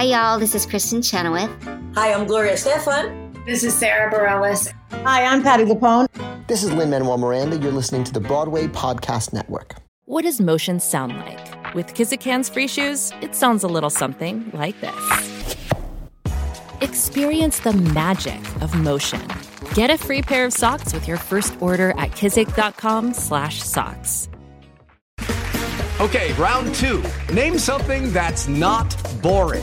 Hi, y'all. This is Kristin Chenoweth. Hi, I'm Gloria Estefan. This is Sara Bareilles. Hi, I'm Patti LuPone. This is Lin Manuel Miranda. You're listening to the Broadway Podcast Network. What does motion sound like? With Kizikans free shoes, it sounds a little something like this. Experience the magic of motion. Get a free pair of socks with your first order at kizik.com/socks. Okay, round two. Name something that's not boring.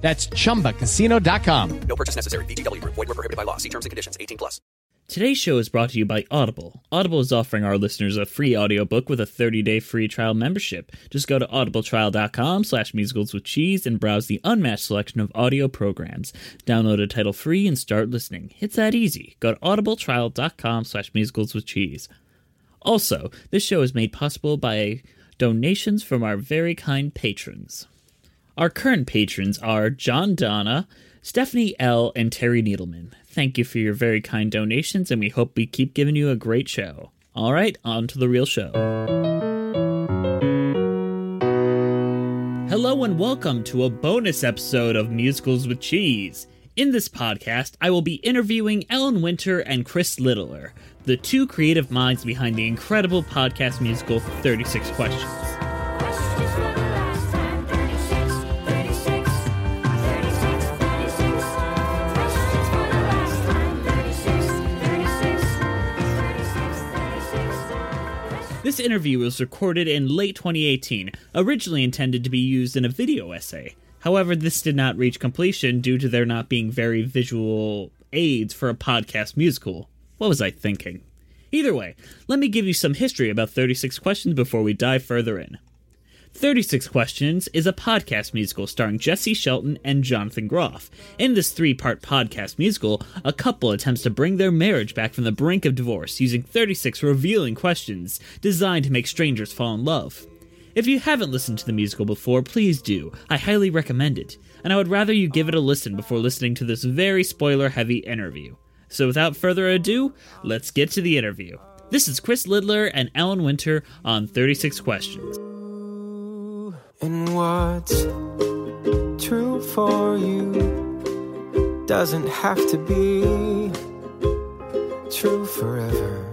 That's ChumbaCasino.com. No purchase necessary. VGW. Void were prohibited by law. See terms and conditions. 18 plus. Today's show is brought to you by Audible. Audible is offering our listeners a free audiobook with a 30-day free trial membership. Just go to audibletrial.com slash musicals with cheese and browse the unmatched selection of audio programs. Download a title free and start listening. It's that easy. Go to audibletrial.com slash musicals with cheese. Also, this show is made possible by donations from our very kind patrons. Our current patrons are John Donna, Stephanie L., and Terry Needleman. Thank you for your very kind donations, and we hope we keep giving you a great show. All right, on to the real show. Hello, and welcome to a bonus episode of Musicals with Cheese. In this podcast, I will be interviewing Ellen Winter and Chris Littler, the two creative minds behind the incredible podcast musical 36 Questions. This interview was recorded in late 2018, originally intended to be used in a video essay. However, this did not reach completion due to there not being very visual aids for a podcast musical. What was I thinking? Either way, let me give you some history about 36 Questions before we dive further in. 36 Questions is a podcast musical starring Jessie Shelton and Jonathan Groff. In this three part podcast musical, a couple attempts to bring their marriage back from the brink of divorce using 36 revealing questions designed to make strangers fall in love. If you haven't listened to the musical before, please do. I highly recommend it, and I would rather you give it a listen before listening to this very spoiler heavy interview. So without further ado, let's get to the interview. This is Chris Littler and Ellen Winter on 36 Questions. And what's true for you doesn't have to be true forever.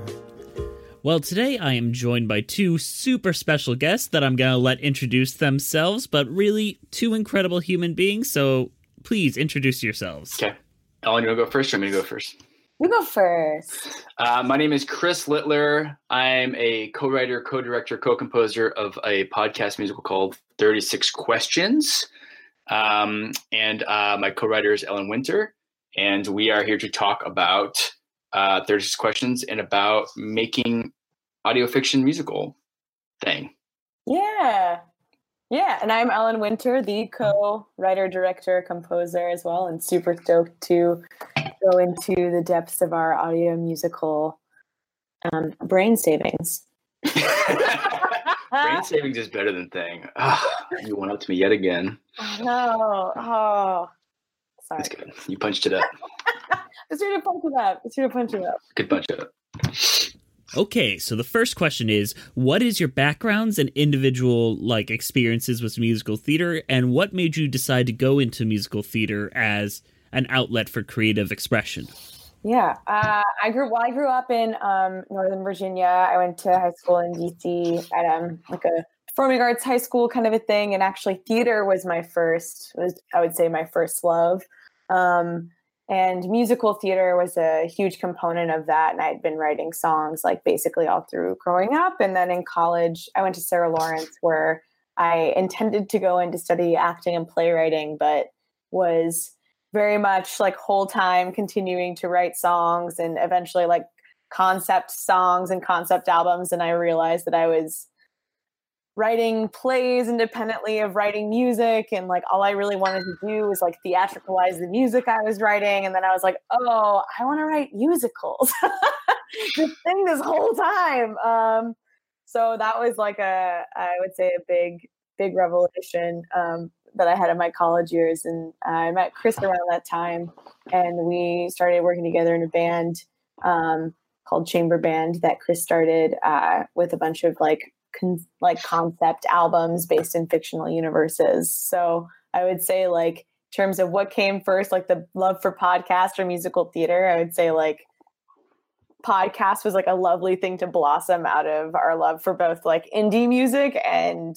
Well, today I am joined by two super special guests that I'm going to let introduce themselves, but really two incredible human beings. So please introduce yourselves. Okay. Ellen, you want to go first or me to go first? You go first. Uh, my name is Chris Littler. I'm a co writer, co director, co composer of a podcast musical called 36 Questions. Um, and uh, my co writer is Ellen Winter. And we are here to talk about uh, 36 Questions and about making audio fiction musical thing. Yeah. Yeah. And I'm Ellen Winter, the co writer, director, composer as well, and super stoked to go into the depths of our audio musical um, brain savings. brain savings is better than thing. Oh, you went up to me yet again. No. Oh, sorry. That's good. You punched it up. Let's here to punch it up. Let's here to punch it up. Good punch it up. Okay, so the first question is what is your backgrounds and individual like experiences with musical theater and what made you decide to go into musical theater as an outlet for creative expression? Yeah, uh, I grew. Well, I grew up in um, Northern Virginia. I went to high school in DC at um, like a performing arts high school kind of a thing, and actually theater was my first. Was I would say my first love. Um, and musical theater was a huge component of that. And I had been writing songs like basically all through growing up. And then in college, I went to Sarah Lawrence, where I intended to go in to study acting and playwriting, but was very much like whole time continuing to write songs and eventually like concept songs and concept albums. And I realized that I was writing plays independently of writing music. And like all I really wanted to do was like theatricalize the music I was writing. And then I was like oh I want to write musicals. This thing this whole time. Um so that was like a I would say a big big revelation. Um that I had in my college years and I met Chris around that time and we started working together in a band um called Chamber Band that Chris started uh, with a bunch of like con- like concept albums based in fictional universes. So I would say like in terms of what came first, like the love for podcast or musical theater, I would say like podcast was like a lovely thing to blossom out of our love for both like indie music and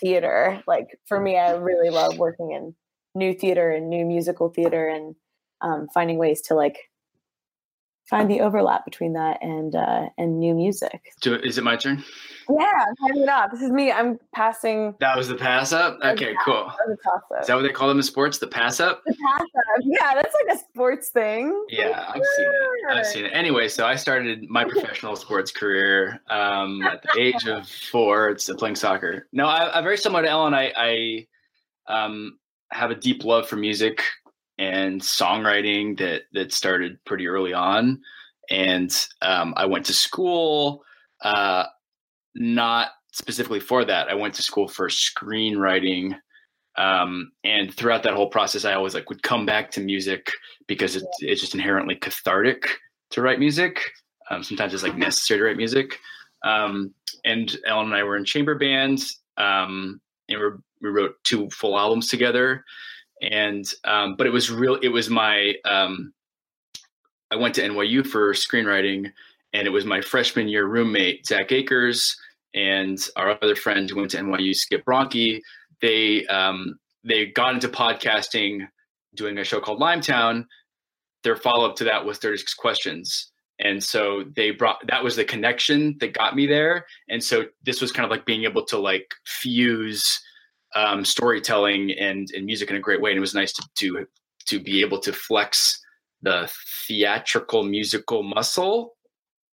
theater. Like for me, I really love working in new theater and new musical theater and um, finding ways to like find the overlap between that and uh, and new music. Do, is it my turn? Yeah, I'm it up. This is me. I'm passing. That was the pass up. Okay, cool. Is that what they call them in sports? The pass up. The pass up. Yeah, that's like a sports thing. Yeah, I've seen it. I've seen it. Anyway, so I started my professional sports career um, at the age of four. It's playing soccer. No, I, am very similar to Ellen. I, I um, have a deep love for music and songwriting that that started pretty early on. And um, I went to school, uh, not specifically for that. I went to school for screenwriting. Um, and throughout that whole process, I always like would come back to music because it's, it's just inherently cathartic to write music. Um, sometimes it's like necessary to write music. Um, and Ellen and I were in chamber bands, um, and we we wrote two full albums together and um, but it was real. It was my um, I went to NYU for screenwriting, and it was my freshman year roommate Zach Akers and our other friend who went to NYU, Skip Bronkie. They um, they got into podcasting, doing a show called Limetown. Their follow up to that was 36 Questions. And so they brought that was the connection that got me there. And so this was kind of like being able to like fuse um, storytelling and, and music in a great way. And it was nice to, to, to be able to flex the theatrical musical muscle,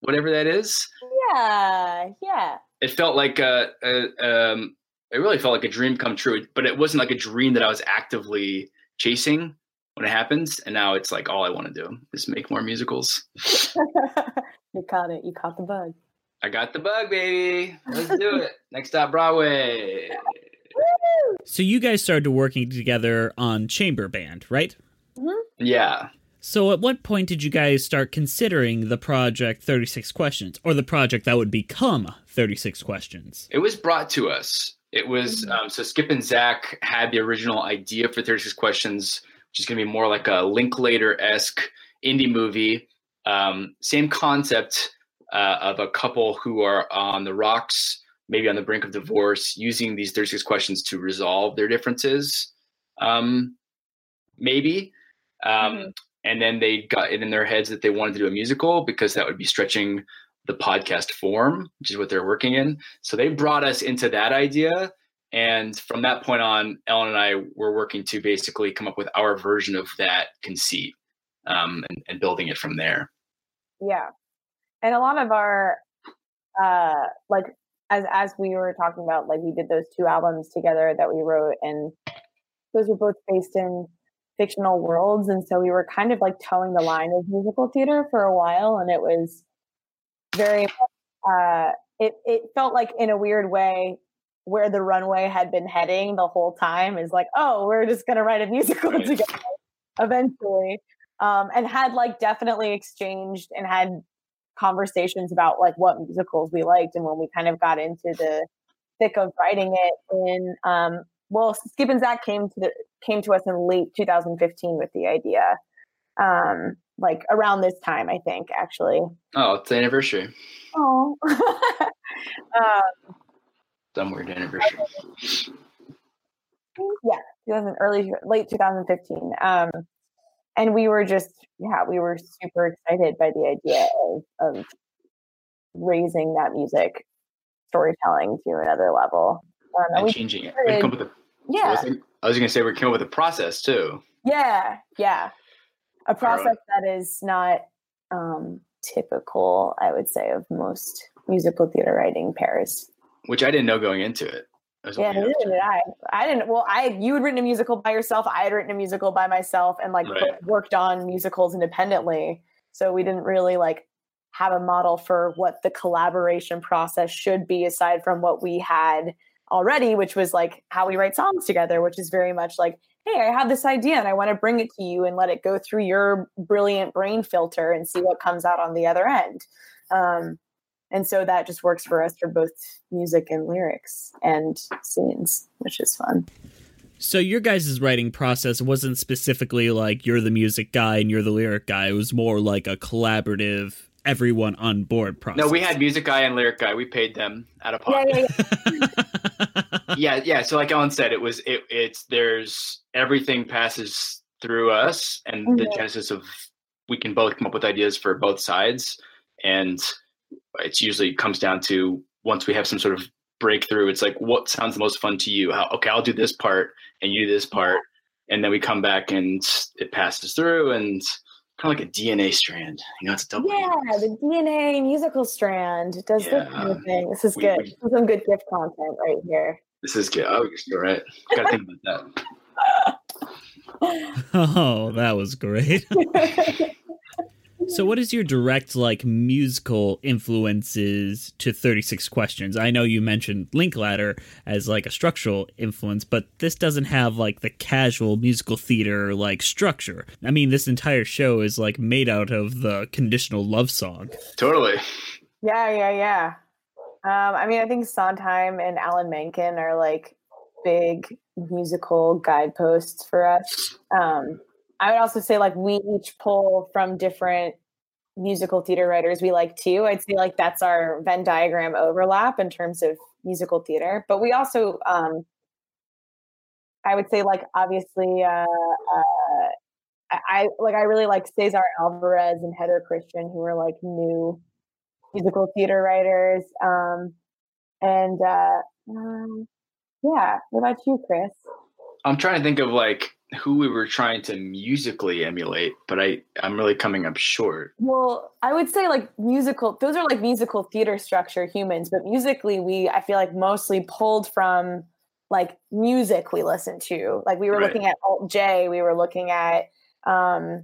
whatever that is. Yeah. Yeah. It felt like a, a um, it really felt like a dream come true, but it wasn't like a dream that I was actively chasing when it happens. And now it's like all I want to do is make more musicals. you caught it. You caught the bug. I got the bug, baby. Let's do it. Next stop, Broadway. So you guys started working together on Chamber Band, right? Mm-hmm. Yeah. So at what point did you guys start considering the project 36 Questions or the project that would become 36 Questions? It was brought to us. It was um, so Skip and Zach had the original idea for 36 Questions, which is going to be more like a Linklater esque indie movie. Um, same concept uh, of a couple who are on the rocks maybe on the brink of divorce, using these 36 questions to resolve their differences. Um, maybe. Um, mm-hmm. And then they got it in their heads that they wanted to do a musical because that would be stretching the podcast form, which is what they're working in. So they brought us into that idea. And from that point on, Ellen and I were working to basically come up with our version of that conceit um, and, and building it from there. Yeah. And a lot of our uh like as as we were talking about, like we did those two albums together that we wrote, and those were both based in fictional worlds, and so we were kind of like towing the line of musical theater for a while, and it was very. Uh, it it felt like in a weird way where the runway had been heading the whole time is like, oh, we're just gonna write a musical together eventually. Um, and had like definitely exchanged and had conversations about like what musicals we liked and when we kind of got into the thick of writing it. In um well skip and zach came to the came to us in late 2015 with the idea um like around this time i think actually. Oh it's the anniversary. Oh um, some weird anniversary. yeah 2000 early late 2015 um and we were just yeah we were super excited by the idea of, of raising that music storytelling to another level um, and we changing it. started- We come up with a, I yeah was, I was gonna say we came up with a process too. yeah yeah a process that is not um, typical i would say of most musical theater writing pairs which I didn't know going into it. Yeah neither did i. I didn't well i you had written a musical by yourself i had written a musical by myself and like Right. worked on musicals independently. So we didn't really like have a model for what the collaboration process should be aside from what we had already which was like how we write songs together which is very much like hey i have this idea and i want to bring it to you and let it go through your brilliant brain filter and see what comes out on the other end. Um, and so that just works for us for both music and lyrics and scenes which is fun So your guys' writing process wasn't specifically like you're the music guy and you're the lyric guy. It was more like a collaborative, everyone on board process. No, we had music guy and lyric guy. We paid them out of yeah pocket. yeah, yeah. yeah, yeah. So like Ellen said, it was it, it's there's everything passes through us, and the Mhm. genesis of we can both come up with ideas for both sides, and it's usually comes down to once we have some sort of breakthrough. It's like what sounds the most fun to you? How okay, I'll do this part, and you do this part, and then we come back and it passes through, and kind of like a DNA strand. You know, it's a double. yeah the dna musical strand does this kind of thing this is We- good we- some good gift content right here This is good. Oh, you're right. Got to think about that. Oh, that was great. so what is your direct like musical influences to 36 questions? I know you mentioned Linklater as like a structural influence, but this doesn't have like the casual musical theater like structure. I mean, this entire show is like made out of the conditional love song. Totally. Yeah, yeah, yeah. Um, I mean, I think Sondheim and Alan Menken are like big musical guideposts for us. Um, I would also say like we each pull from different musical theater writers we like too. I'd say like that's our Venn diagram overlap in terms of musical theater. But we also, um, I would say like obviously, uh, uh, I, like I really like Cesar Alvarez and Heather Christian, who are like new musical theater writers. Um, and uh, um, yeah, what about you, Chris? I'm trying to think of like who we were trying to musically emulate, but I I'm really coming up short. Well, I would say like musical, those are like musical theater structure humans, but musically, we, I feel like mostly pulled from like music we listen to. Like we were Right. looking at Alt J, we were looking at um,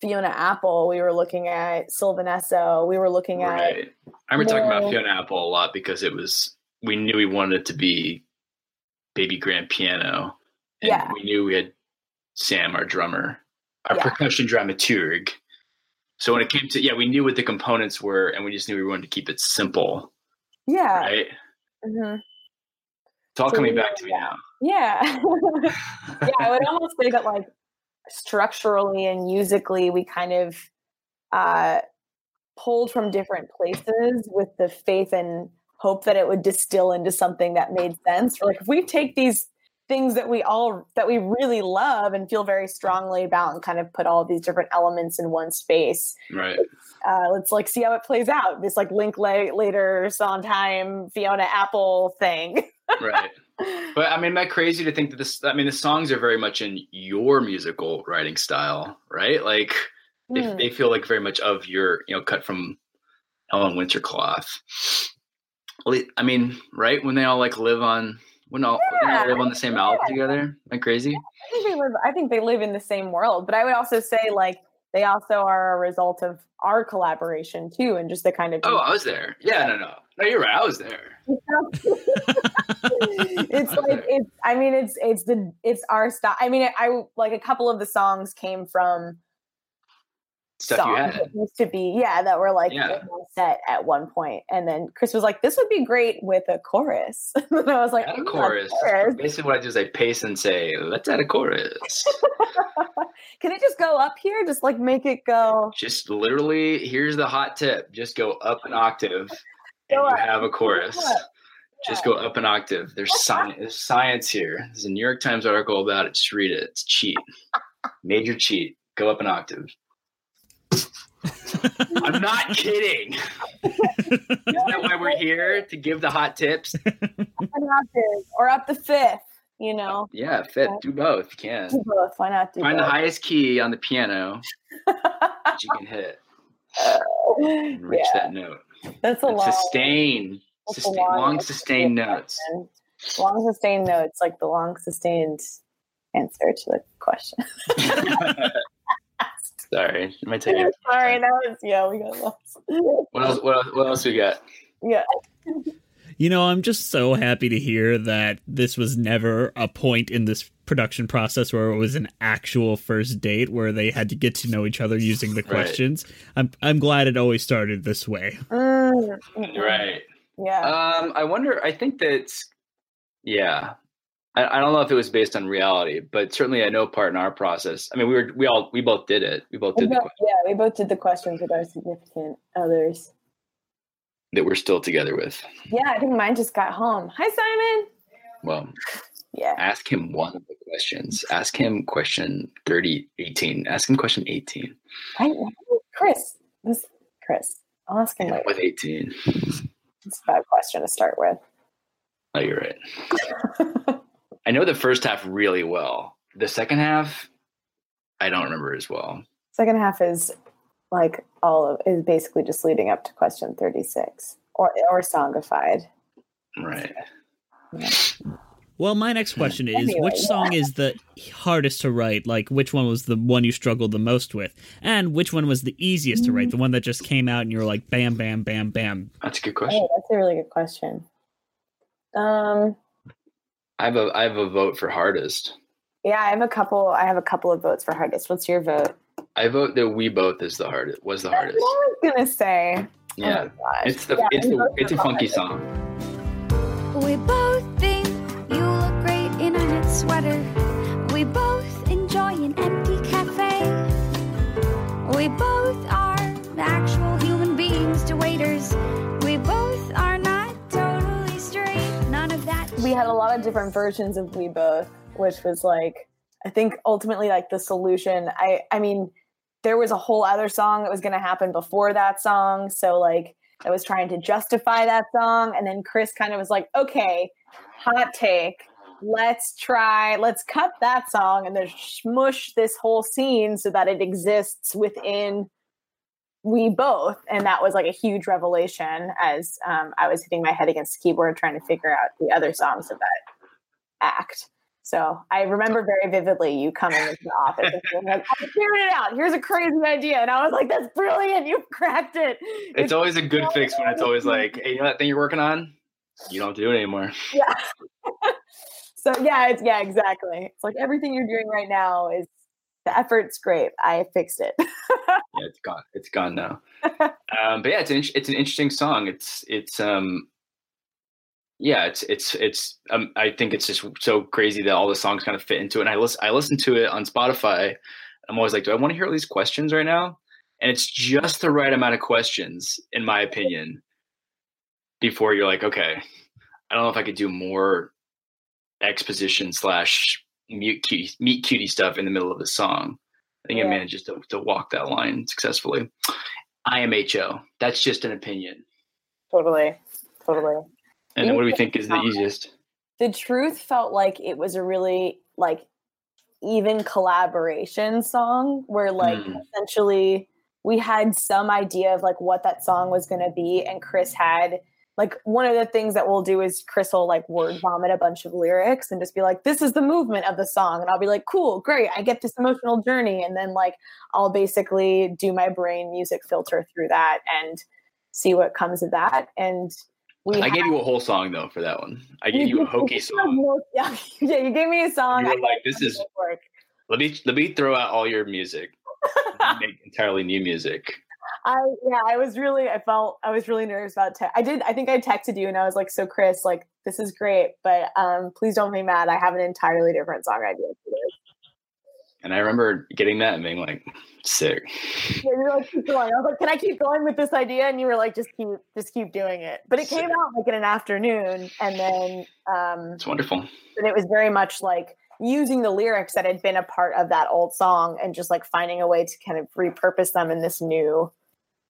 Fiona Apple, we were looking at Sylvan Esso, we were looking at I remember talking about Fiona Apple a lot because it was we knew we wanted it to be baby grand piano. And Yeah. we knew we had Sam, our drummer, our Yeah. percussion dramaturg. So when it came to yeah, we knew what the components were and we just knew we wanted to keep it simple. yeah. Right? hmm It's all So coming back to me now. Yeah. yeah, I would almost say that like structurally and musically we kind of uh pulled from different places with the faith and hope that it would distill into something that made sense. Or like if we take these things that we all that we really love and feel very strongly about and kind of put all these different elements in one space Right. uh, let's like see how it plays out this like link la- later sondheim fiona apple thing right. But I mean, am I crazy to think that this? I mean, the songs are very much in your musical writing style, right? Like they, Hmm. they feel like very much of your, you know, cut from Ellen Wintercloth. I mean, right when they all like live on when all, when they Yeah, live on the same album together. like crazy? I think they live. I think they live in the same world, but I would also say like they also are a result of our collaboration too, and just the kind of. Oh, I was there. Yeah, no, no, no. You're right. I was there. it's like it's. I mean, it's it's the it's our style. I mean, I like a couple of the songs came from songs had. that used to be yeah that were like Yeah. set at one point, and then Chris was like, "This would be great with a chorus." and I was like, a "Oh, chorus. chorus. Basically, what I do is I pace and say, "Let's add a chorus." Can it just go up here? Just like make it go. Just literally, here's the hot tip: just go up an octave, and Go you have a chorus. Go up. Just go up an octave. There's science. There's science here. There's a New York Times article about it. Just read it. It's cheat. Major cheat. Go up an octave. I'm not kidding. Isn't that why we're here to give the hot tips? Or up the fifth. You know, Yeah, fit. Do both. You can. do both. Why not do Find the highest key on the piano that you can hit and reach Yeah. that note. That's a And long, sustain, that's sustain long, answer sustained notes. question. Long sustained notes, like the long sustained answer to the question. Sorry, it might take you. Sorry, that was yeah, we got lost. What else? What else, what else we got? Yeah. You know, I'm just so happy to hear that this was never a point in this production process where it was an actual first date where they had to get to know each other using the Right. questions. I'm I'm glad it always started this way. Mm, mm, Right. Yeah. Um, I wonder. I think that's. Yeah, I, I don't know if it was based on reality, but certainly I know part in our process. I mean, we were we all we both did it. We both We did the both- yeah, we both did the questions with our significant others. that we're still together with. Yeah, I think mine just got home. Hi, Simon. Well, Yeah. ask him one of the questions. Ask him question 30, 18. Ask him question 18 I, Chris. This Chris. I'll ask him later. with 18. It's a bad question to start with. Oh, you're right. I know the first half really well. The second half, I don't remember as well. Second half is like all of is basically just leading up to question thirty six or or songified. Right. Well, my next question is Anyway, which yeah. song is the hardest to write? Like, which one was the one you struggled the most with? And which one was the easiest to write? The one that just came out and you were like, bam, bam, bam, bam. That's a good question. Oh, that's a really good question. Um, I have a I have a vote for hardest. yeah, I have a couple. I have a couple of votes for hardest. What's your vote? I vote that we both is the hardest was the hardest. what I was gonna say. Oh yeah. Oh. It's the Yeah, it's we the it's a funky hardest. song. We both think you look great in a knit sweater. We both enjoy an empty cafe. We both are actual human beings to waiters. We had a lot of different versions of we both which was like i think ultimately like the solution. I i mean there was a whole other song that was going to happen before that song so like i was trying to justify that song and then chris kind of was like okay hot take. Let's try let's cut that song and then smush this whole scene so that it exists within we both and that was like a huge revelation as um, i was hitting my head against the keyboard trying to figure out the other songs of that act. So i remember very vividly you coming into the office and being like i figured it out. Here's a crazy idea. And i was like that's brilliant. You cracked it. It's always a good fix when it's always like, hey, you know that thing you're working on? You don't do it anymore. yeah. So yeah it's yeah exactly. It's like everything you're doing right now is the effort's great i fixed it Yeah, it's gone. It's gone now. um, but yeah, it's an it's an interesting song. It's it's um yeah, it's it's it's um, I think it's just so crazy that all the songs kind of fit into it. And I listen I listen to it on Spotify. I'm always like, do I want to hear all these questions right now? And it's just the right amount of questions, in my opinion, before you're like, okay, I don't know if I could do more exposition slash mute cutie, meet cutie stuff in the middle of the song. I think Yeah. I managed to, to walk that line successfully. IMHO. That's just an opinion. totally totally And then what do we think is the easiest? the truth felt like it was a really like even collaboration song where like Mm. essentially we had some idea of like what that song was going to be and chris had like one of the things that we'll do is chris will like word vomit a bunch of lyrics and just be like this is the movement of the song and i'll be like cool great i get this emotional journey and then like i'll basically do my brain music filter through that and see what comes of that and we I had- gave you a whole song though for that one. I gave you a hokey song. Yeah, yeah, you gave me a song. You were like, "This is work. let me let me throw out all your music, make entirely new music." I yeah, I was really, I felt, I was really nervous about. Te- I did, I think I texted you and I was like, "So Chris, like, this is great, but um, please don't be mad. I have an entirely different song idea for this." And I remember getting that and being like, "Sick." Yeah, you're like, keep going. I was like, "Can I keep going with this idea?" And you were like, "Just keep, just keep doing it." But it came out like in an afternoon, and then um, It's wonderful. and it was very much like using the lyrics that had been a part of that old song and just like finding a way to kind of repurpose them in this new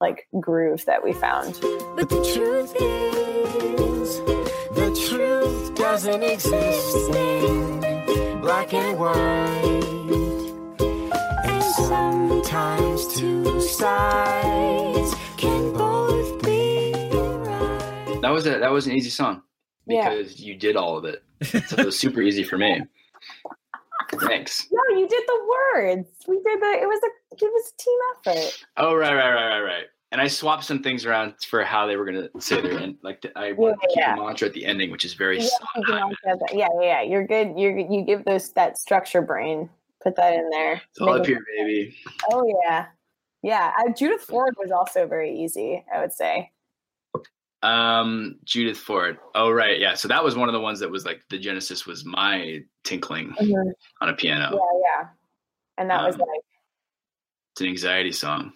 like groove that we found. But the truth is, the truth doesn't exist in black and white. And sometimes two sides can both be right. That was a that was an easy song Yeah. because you did all of it. So it was super easy for me. Thanks. No, you did the words. We did the. It was a. It was a team effort. Oh right, right, right, right, right. And I swapped some things around for how they were gonna say their end. Like I Yeah, to keep yeah. the mantra at the ending, which is very Yeah, solid. you can also have that. yeah, yeah, yeah. You're good. You you give those that structure brain. Put that in there. It's all Make up here, baby. Oh yeah, yeah. Uh, Judith Ford was also very easy. I would say. Um, Judith Ford. Oh right, yeah. So that was one of the ones that was like the genesis was my tinkling Mhm. on a piano. Yeah, yeah. And that was Um, like, It's an anxiety song.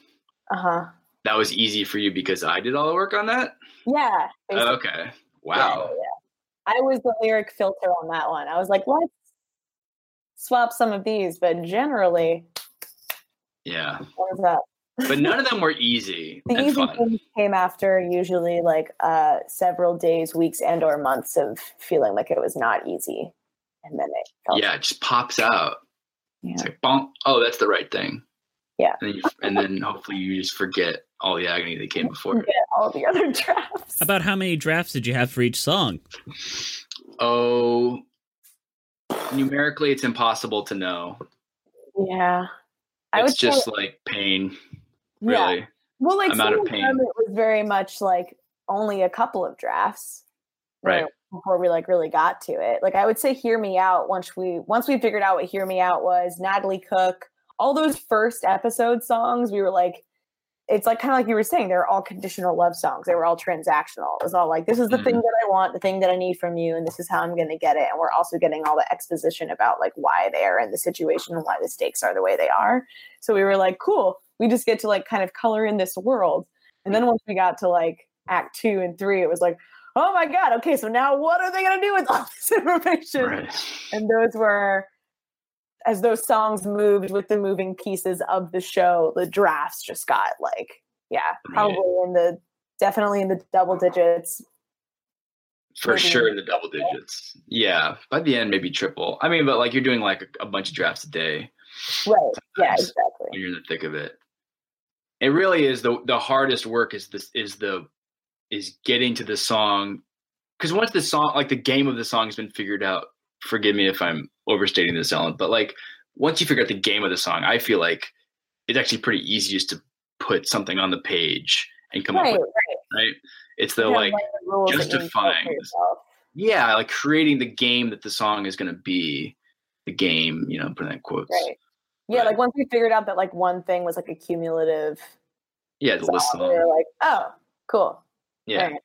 uh huh. That was easy for you because I did all the work on that. Yeah. basically. Okay. Wow. Yeah, yeah. I was the lyric filter on that one. I was like, let's swap some of these, but generally, Yeah. what was that? But none of them were easy The and easy fun. things came after usually like uh, several days, weeks, and or months of feeling like it was not easy, and then it felt Yeah, it just pops out. It's like, bonk. Oh, that's the right thing. Yeah. And then, you, and then hopefully you just forget all the agony that came before it. all the other drafts. About how many drafts did you have for each song? Oh, numerically, it's impossible to know. Yeah, I would It's just say, like pain, yeah. really. Well, like some of pain. them, it was very much like only a couple of drafts, you Right. know, Before we like really got to it, like I would say, "Hear Me Out." Once we once we figured out what "Hear Me Out" was, Natalie Cook, all those first episode songs, we were like, it's like kind of like you were saying, they're all conditional love songs. They were all transactional. It was all like, "This is the thing Mhm. that I want, the thing that I need from you, and this is how I'm going to get it." And we're also getting all the exposition about like why they're in the situation and why the stakes are the way they are. So we were like, "Cool." We just get to like kind of color in this world. And then once we got to like act two and three, it was like, oh my God, okay, so now what are they going to do with all this information? Right. And those were, as those songs moved with the moving pieces of the show, the drafts just got like, yeah, probably in the, definitely in the double digits. For Maybe. sure in the double digits. Yeah. By the end, maybe triple. I mean, but like you're doing like a, a bunch of drafts a day Right. Yeah, exactly. when you're in the thick of it. It really is the the hardest work is this is the is getting to the song because once the song like the game of the song has been figured out. Forgive me if I'm overstating this, Ellen, but like once you figure out the game of the song, I feel like it's actually pretty easy just to put something on the page and come Right, up with right. right. It's the You have, like the rules that you set for justifying yeah, like creating the game that the song is going to be. The game, you know, putting that in quotes. Right. Yeah, like once we figured out that like one thing was like a cumulative Yeah, the list song, we were like, oh, cool. Yeah, Alright.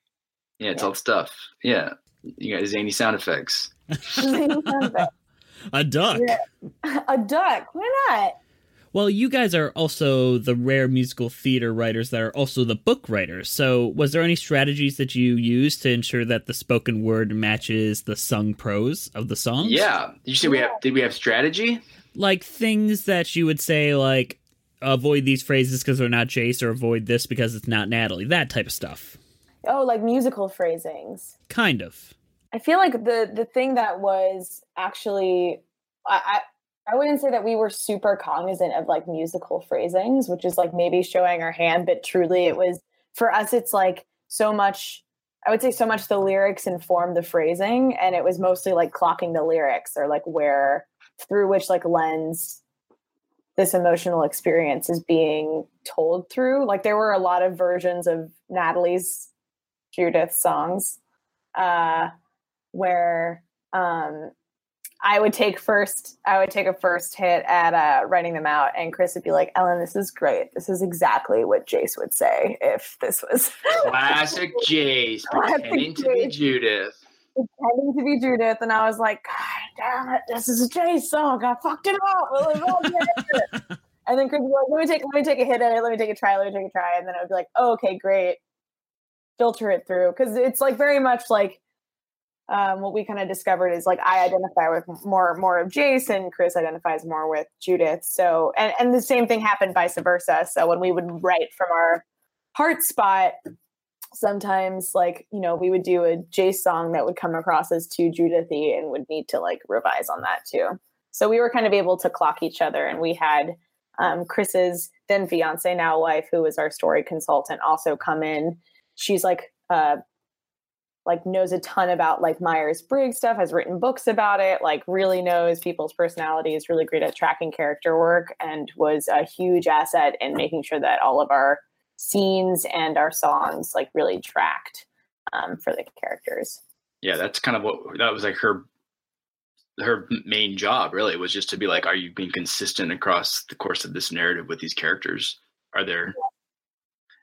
yeah, it's all stuff. Yeah, you got zany sound effects. A duck. Yeah. a duck. Why not? Well, you guys are also the rare musical theater writers that are also the book writers. So, was there any strategies that you used to ensure that the spoken word matches the sung prose of the songs? Yeah, did you say we have? Did we have strategy? Like things that you would say, like, avoid these phrases because they're not Jace, or avoid this because it's not Natalie. That type of stuff. Oh, like musical phrasings. Kind of. I feel like the the thing that was actually I, I I wouldn't say that we were super cognizant of like musical phrasings, which is like maybe showing our hand, but truly it was for us it's like so much I would say so much the lyrics inform the phrasing and it was mostly like clocking the lyrics or like where through which like lens this emotional experience is being told through. Like there were a lot of versions of Natalie's Judith songs uh where um I would take first I would take a first hit at uh writing them out and Chris would be like, Ellen, this is great. This is exactly what Jace would say if this was Classic Jace pretending to be. Judith. pretending to be Judith, and I was like, God damn it, this is a Jace song. I fucked it up. Well, it's all Jace." and then Chris would be like, let me take let me take a hit at it, let me take a try, let me take a try. And then I would be like, oh, okay, great. Filter it through. Because it's like very much like um, what we kind of discovered is like I identify with more more of Jason, Chris identifies more with Judith. So and and the same thing happened vice versa. So when we would write from our heart spot, sometimes like you know we would do a song that would come across as too Judithy and would need to like revise on that too. So we were kind of able to clock each other, and we had um, Chris's then fiance, now wife, who was our story consultant, also come in. She's like uh, like knows a ton about like Myers Briggs stuff, has written books about it, like really knows people's personalities, really great at tracking character work, and was a huge asset in making sure that all of our scenes and our songs like really tracked um, for the characters. Yeah, that's kind of what that was like her her main job really was just to be like, are you being consistent across the course of this narrative with these characters? Are there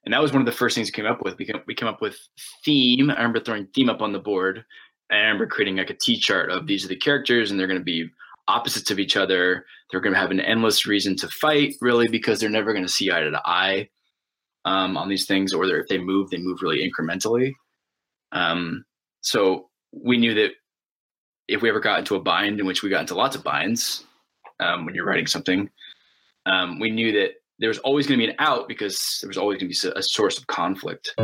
and that was one of the first things we came up with. We came, we came up with theme. I remember throwing theme up on the board. I remember creating like a T chart of these are the characters, and they're going to be opposites of each other. They're going to have an endless reason to fight, really, because they're never going to see eye to eye um, on these things, or if they move, they move really incrementally. Um, so we knew that if we ever got into a bind, in which we got into lots of binds um, when you're writing something, um, we knew that there was always going to be an out because there was always going to be a source of conflict.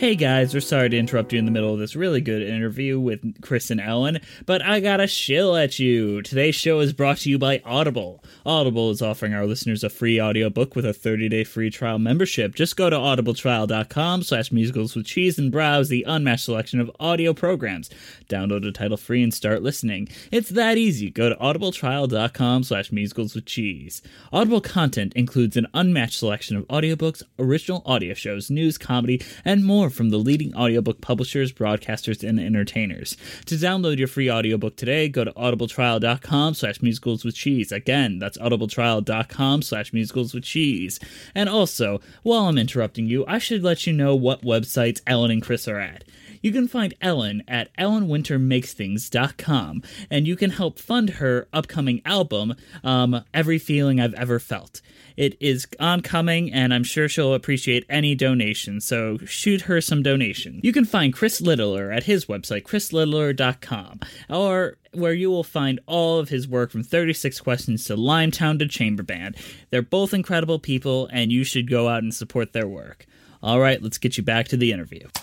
Hey guys, we're sorry to interrupt you in the middle of this really good interview with Chris and Ellen, but I got a shill at you. Today's show is brought to you by Audible. Audible is offering our listeners a free audiobook with a 30-day free trial membership. Just go to audibletrial.com slash musicals with cheese and browse the unmatched selection of audio programs. Download a title free and start listening. It's that easy. Go to audibletrial.com slash musicals with cheese. Audible content includes an unmatched selection of audiobooks, original audio shows, news, comedy, and more from the leading audiobook publishers, broadcasters, and entertainers. To download your free audiobook today, go to audibletrial.com slash musicals with cheese. Again, that's audibletrial.com slash musicals with cheese. And also, while I'm interrupting you, I should let you know what websites Ellen and Chris are at. You can find Ellen at ellenwintermakesthings.com, and you can help fund her upcoming album, um, Every Feeling I've Ever Felt. It is oncoming, and I'm sure she'll appreciate any donation, so shoot her some donation. You can find Chris Littler at his website, chrislittler.com, or where you will find all of his work from 36 Questions to Limetown to Chamber Band. They're both incredible people, and you should go out and support their work. All right, let's get you back to the interview. Tonight I say goodbye to Natalie.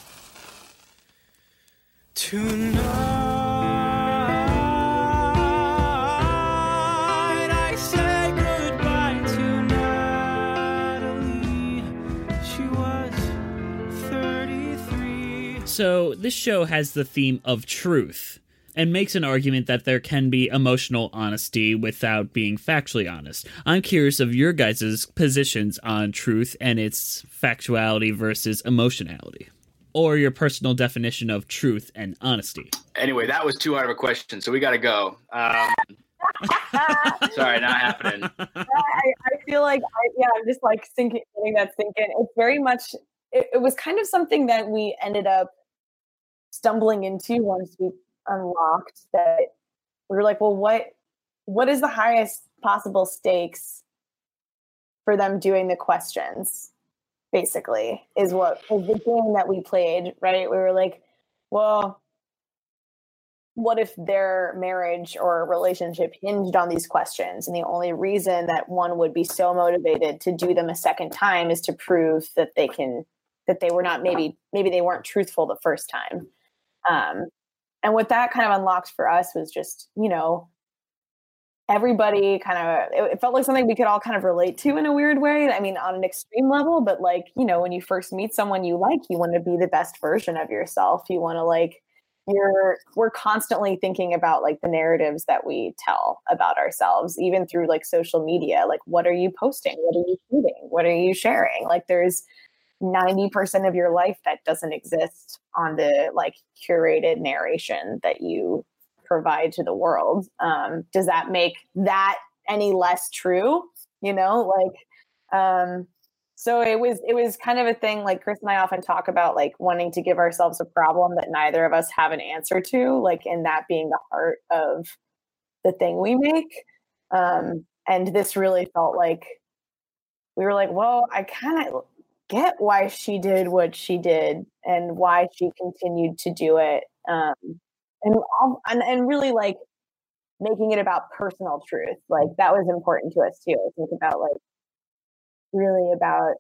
She was 33. So, this show has the theme of truth and makes an argument that there can be emotional honesty without being factually honest. I'm curious of your guys' positions on truth and its factuality versus emotionality, or your personal definition of truth and honesty. Anyway, that was too hard of a question, so we got to go. Um, sorry, not happening. I, I feel like I, yeah, I'm just like thinking, letting that sink in. It's very much. It, it was kind of something that we ended up stumbling into once we unlocked that we were like, well, what what is the highest possible stakes for them doing the questions? Basically, is what is the game that we played, right? We were like, well, what if their marriage or relationship hinged on these questions? And the only reason that one would be so motivated to do them a second time is to prove that they can that they were not maybe maybe they weren't truthful the first time. Um, and what that kind of unlocked for us was just you know everybody kind of it, felt like something we could all kind of relate to in a weird way i mean on an extreme level but like you know when you first meet someone you like you want to be the best version of yourself you want to like you're we're constantly thinking about like the narratives that we tell about ourselves even through like social media like what are you posting? What are you tweeting? What are you sharing? Like there's 90% of your life that doesn't exist on the like curated narration that you provide to the world. Um, does that make that any less true? You know like um so it was it was kind of a thing like chris and i often talk about like wanting to give ourselves a problem that neither of us have an answer to like and that being the heart of the thing we make. Um and this really felt like we were like well i kind of get why she did what she did and why she continued to do it. Um, and, and and really like making it about personal truth. Like that was important to us too. I think about like really about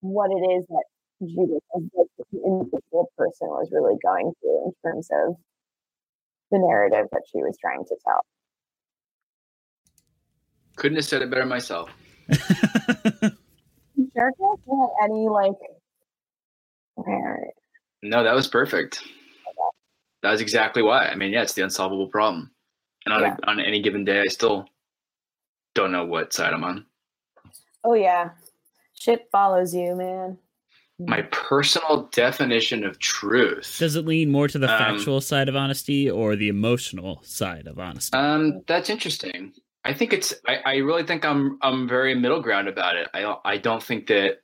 what it is that Judith as like the individual person was really going through in terms of the narrative that she was trying to tell. Couldn't have said it better myself. Jericho, do you have any like all right. No, that was perfect. That was exactly why. I mean, yeah, it's the unsolvable problem. And on, Yeah. a, on any given day, I still don't know what side I'm on. Oh yeah. Shit follows you, man. My personal definition of truth. Does it lean more to the Um, factual side of honesty or the emotional side of honesty? Um, that's interesting. I think it's. I, I really think I'm. I'm very middle ground about it. I. don't- I don't think that.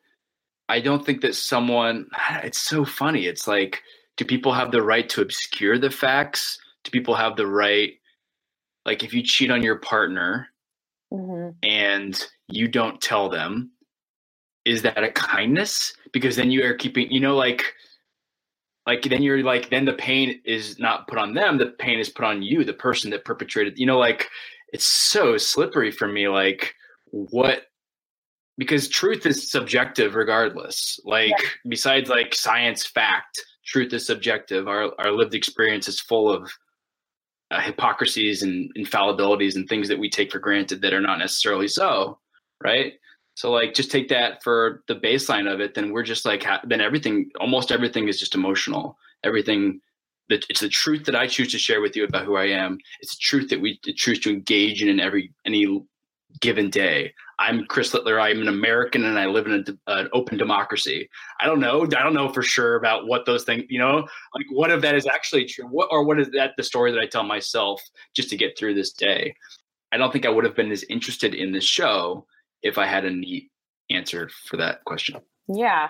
I don't think that someone. It's so funny. It's like, do people have the right to obscure the facts? Do people have the right? Like, if you cheat on your partner Mm-hmm. and you don't tell them, is that a kindness? Because then you are keeping. You know, like. Like then you're like then the pain is not put on them. The pain is put on you, the person that perpetrated. You know, like it's so slippery for me like what because truth is subjective regardless like besides like science fact truth is subjective. Our our lived experience is full of uh, hypocrisies and infallibilities and things that we take for granted that are not necessarily so right? So like just take that for the baseline of it then we're just like then everything almost everything is just emotional. Everything that it's the truth that I choose to share with you about who I am. It's the truth that we choose to engage in in every any given day. I'm Chris Littler. I'm an American, and I live in a, an open democracy. I don't know. I don't know for sure about what those things. You know, like what of that is actually true, what or what is that the story that I tell myself just to get through this day. I don't think I would have been as interested in this show if I had a neat answer for that question. Yeah.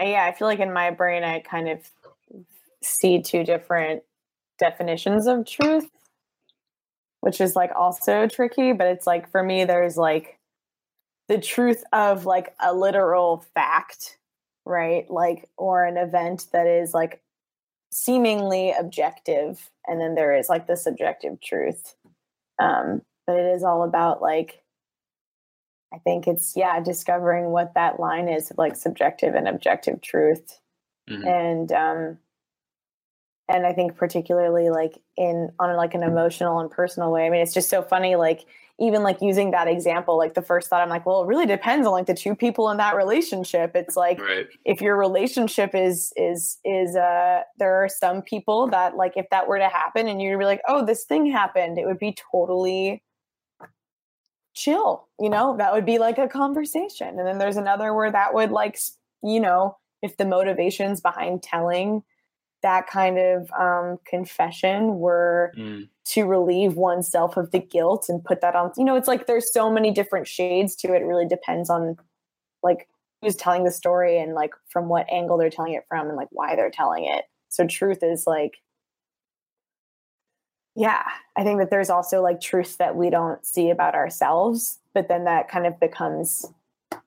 Uh, Yeah, I feel like in my brain I kind of see two different definitions of truth, which is like also tricky, but it's like for me there's like the truth of like a literal fact, right? Like or an event that is like seemingly objective and then there is like the subjective truth. Um but it is all about like I think it's yeah, discovering what that line is of like subjective and objective truth. Mhm. And um and I think particularly like in on like an emotional and personal way. I mean, it's just so funny like even like using that example, like the first thought I'm like, well, it really depends on like the two people in that relationship. It's like Right. if your relationship is is is uh there are some people that like if that were to happen and you'd be like, "Oh, this thing happened." It would be totally chill you know that would be like a conversation and then there's another where that would like you know if the motivations behind telling that kind of um, confession were Mm. to relieve oneself of the guilt and put that on you know it's like there's so many different shades to it it really depends on like who's telling the story and like from what angle they're telling it from and like why they're telling it so truth is like yeah i think that there's also like truth that we don't see about ourselves but then that kind of becomes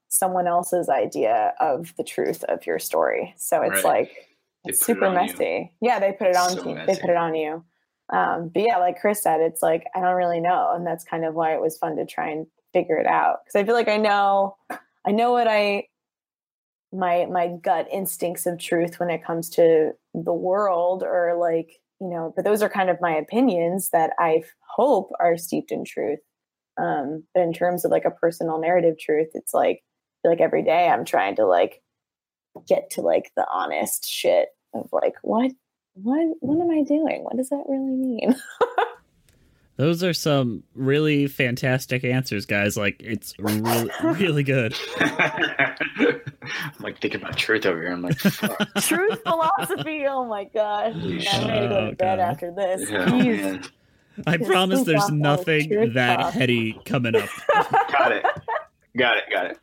someone else's idea of the truth of your story so it's Right. like it's super on you. messy. Yeah they put it on So you. they put it on you. Um, but yeah like chris said it's like i don't really know and that's kind of why it was fun to try and figure it out. Because i feel like i know i know what i my my gut instincts of truth when it comes to the world or like you know but those are kind of my opinions that i hope are steeped in truth. Um but in terms of like a personal narrative truth it's like like every day i'm trying to like get to like the honest shit of like what what what am i doing what does that really mean Those are some really fantastic answers, guys. Like it's really, really good. I'm like thinking about truth over here. I'm like, fuck. truth philosophy oh my gosh i'm ready to go Oh, to bed God. after this Yeah, oh, man. I promise there's off all the nothing that talk. heady coming up. Got it. Got it. Got it.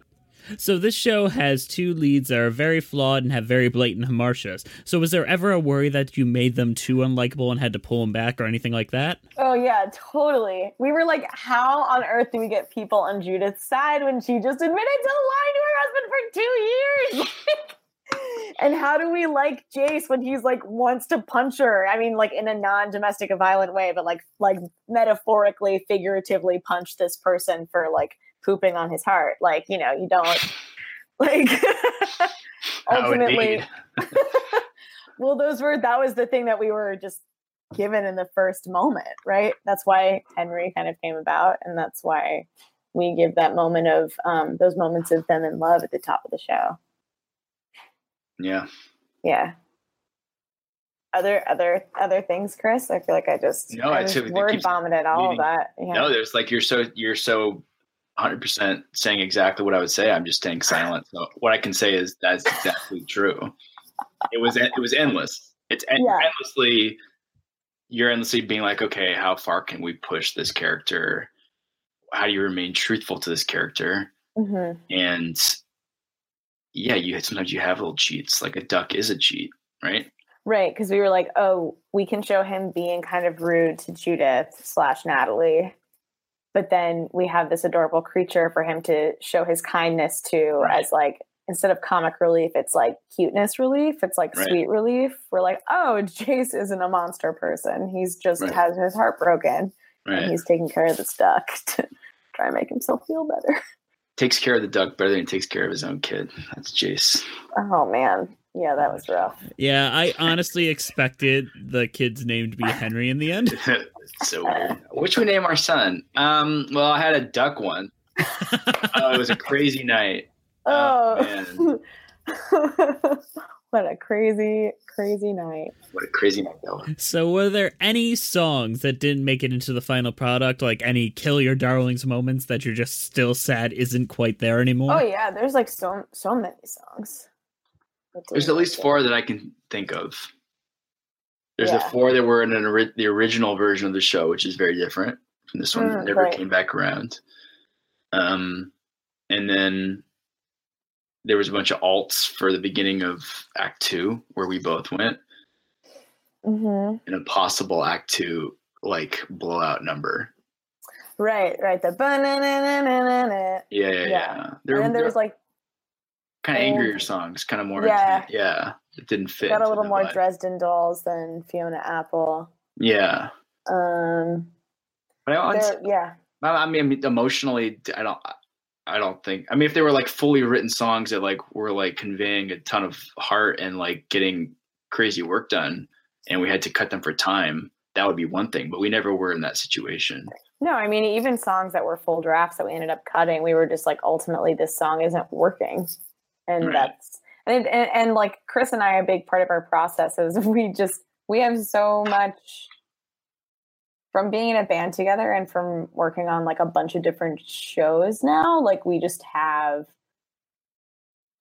So this show has two leads that are very flawed and have very blatant hamartias. So was there ever a worry that you made them too unlikable and had to pull them back or anything like that? Oh yeah, totally. We were like, how on earth do we get people on Judith's side when she just admitted to lying to her husband for two years? and how do we like Jace when he's like wants to punch her? I mean, like in a non-domestic violent way, but like like metaphorically, figuratively punch this person for like pooping on his heart. Like, you know, you don't like ultimately well those were that was the thing that we were just given in the first moment right? That's why henry kind of came about and that's why we give that moment of um, those moments of them in love at the top of the show. Yeah. yeah. Other other other things chris? I feel like i just No, I just word vomited all of that yeah. No, there's like you're so you're so 100 percent saying exactly what I would say. I'm just staying silent. So what I can say is that's exactly true. It was it was endless. It's en- Yeah. endlessly. You're endlessly being like, okay, how far can we push this character? How do you remain truthful to this character? Mhm. And yeah, you sometimes you have little cheats. Like a duck is a cheat, right? Right, because we were like, oh, we can show him being kind of rude to Judith slash Natalie, but then we have this adorable creature for him to show his kindness to as like instead of comic relief, it's like cuteness relief. It's like Right. sweet relief. We're like, oh, Jace isn't a monster person. He's just Right. has his heart broken, Right. and he's taking care of this duck to try and make himself feel better. Takes care of the duck better than he takes care of his own kid. That's Jace. Oh man, yeah, that was rough. Yeah, I honestly expected the kid's name to be Henry in the end. so which we name our son? Um, well, I had a duck one. oh, it was a crazy night. Oh, what a crazy, crazy night. What a crazy night that was. So, were there any songs that didn't make it into the final product, like any "Kill Your Darlings" moments that you're just still sad isn't quite there anymore? Oh yeah, there's like so so many songs. That There's at least four that I can think of. There's the four that were in an ori- the original version of the show, which is very different from this one. that Mm, never right. came back around. Um, and then there was a bunch of alts for the beginning of Act Two, where we both went, Mm-hmm. and a possible Act Two like blowout number. Right, right. The. Yeah, yeah, yeah. Yeah. They're, and then there was like kind of angrier songs, kind of more. Yeah. yeah. It didn't fit. got a little more. Dresden Dolls than Fiona Apple. Yeah, Um, but I, yeah, I mean, emotionally, I don't. I don't think. I mean, if they were like fully written songs that like were like conveying a ton of heart and like getting crazy work done, and we had to cut them for time, that would be one thing. But we never were in that situation. no, I mean even songs that were full drafts that we ended up cutting, we were just like, ultimately, this song isn't working, and Right. that's and, and and like Chris and I, a big part of our process is we just we have so much from being in a band together and from working on like a bunch of different shows now like we just have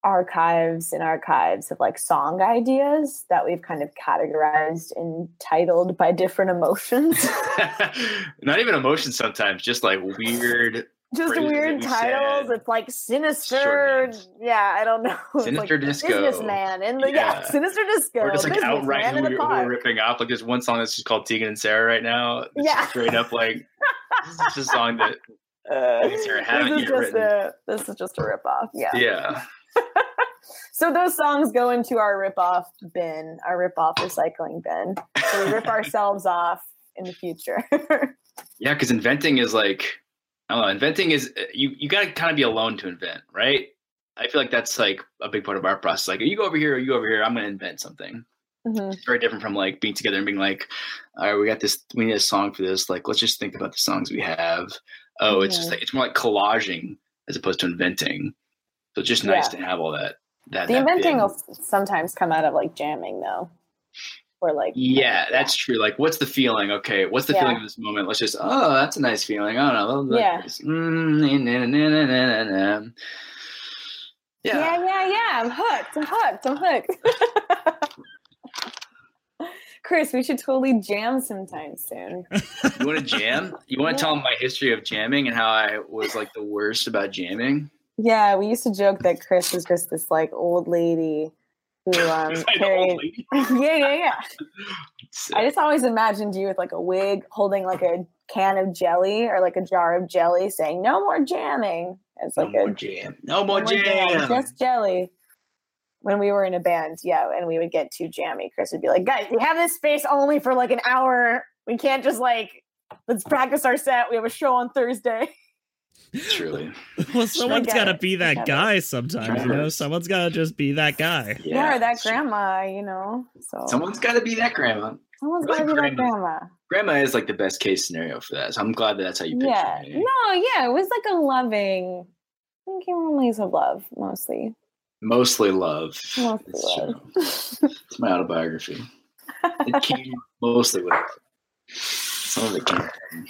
archives and archives of like song ideas that we've kind of categorized and titled by different emotions Not even emotions sometimes, just like weird. Just weird titles said. it's like sinister yeah i don't know Sinister like Disco. businessman in the yeah, Yeah. sinister disco Or just like outright who, we, who we're ripping off. Like there's one song that's just called Tegan and Sara right now. It's Yeah. straight up like this is just a song that Uh, Sarah haven't this is just written. a this is just a rip off yeah Yeah. So those songs go into our rip off bin, our rip off recycling bin. So we rip ourselves off in the future. Yeah, because inventing is like I don't know. Inventing is you you got to kind of be alone to invent, right? I feel like that's like a big part of our process. Like, you go over here, or you go over here. I'm going to invent something. Mhm. It's very different from like being together and being like, all right, we got this. We need a song for this. Like, let's just think about the songs we have. Oh, it's just Mhm. like it's more like collaging as opposed to inventing. So it's just nice Yeah. to have all that. That The that inventing will sometimes come out of like jamming though. Or like Yeah, that's true. Like, what's the feeling? Okay, what's the Yeah. feeling of this moment? Let's just, oh, that's a nice feeling. I don't know. Yeah. Mm. Yeah. yeah, yeah, yeah. I'm hooked. I'm hooked. I'm hooked. Chris, we should totally jam sometime soon. You want to jam? You want to tell them my history of jamming and how I was like the worst about jamming? Yeah, we used to joke that Chris was just this like old lady who um carried yeah, yeah, yeah. I just always imagined you with like a wig holding like a can of jelly or like a jar of jelly saying no more jamming. It's no like more a jam. No no more more jam. just jelly. when we were in a band, yeah, and we would get too jammy, Chris would be like, "Guys, we have this space only for like an hour. We can't just like let's practice our set. We have a show on Thursday." Truly. Well, someone's got to be that get it. guy sometimes, you know? Someone's got to just be that guy. Yeah, or that grandma, you know. So Someone's got to be that grandma. someone's got to be that grandma. Grandma is like the best case scenario for that. So I'm glad that that's how you picture Yeah. it. No, yeah, it was like a loving. I think families of love mostly. Mostly love. Mostly It's love. It's my autobiography. It came mostly with some of it came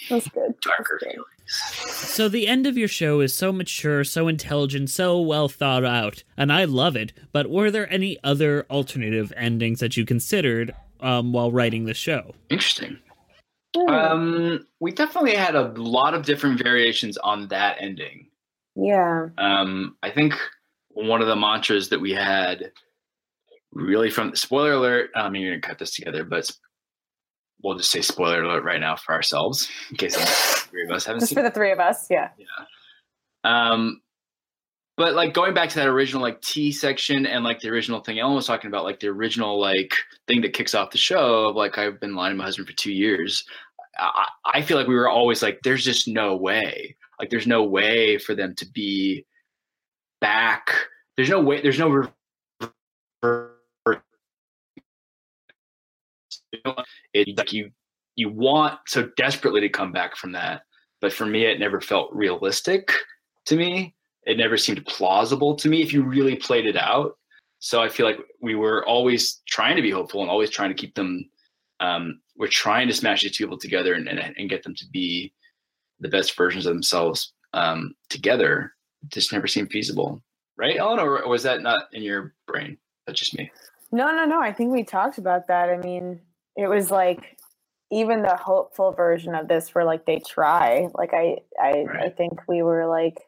That's good. darker feelings. So the end of your show is so mature, so intelligent, so well thought out, and I love it. But were there any other alternative endings that you considered um, while writing the show? Interesting. Hmm. Um, we definitely had a lot of different variations on that ending. Yeah. Um, I think one of the mantras that we had really from spoiler alert. I mean, you're gonna cut this together, but s- we'll just say spoiler alert right now for ourselves in case the three of us haven't Just seen. for the three of us, yeah yeah. Um, but like going back to that original like T section and like the original thing Ellen was talking about, like the original like thing that kicks off the show of like I've been lying to my husband for two years. I, I feel like we were always like, there's just no way. Like there's no way for them to be back. There's no way. There's no. Re- it like you you want so desperately to come back from that but for me it never felt realistic to me. It never seemed plausible to me if you really played it out. So i feel like we were always trying to be hopeful and always trying to keep them um, we're trying to smash these people together and, and, and get them to be the best versions of themselves um, together. It just never seemed feasible. Right ellen or was that not in your brain? That's just me. No, no, no. I think we talked about that. I mean, it was like even the hopeful version of this where like they try. Like I I I think we were like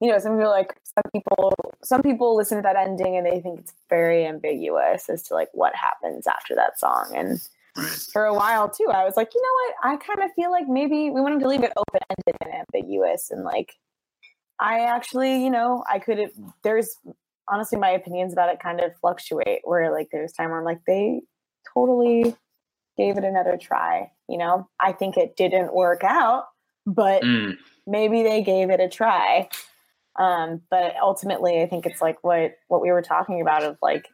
you know, some people like some people some people listen to that ending and they think it's very ambiguous as to like what happens after that song. And for a while too, I was like, you know what? I kind of feel like maybe we wanted to leave it open ended and ambiguous and like I actually, you know, I could there's honestly my opinions about it kind of fluctuate where like there's time where I'm like they totally gave it another try you know i think it didn't work out but Mm. maybe they gave it a try um but ultimately i think it's like what what we were talking about of like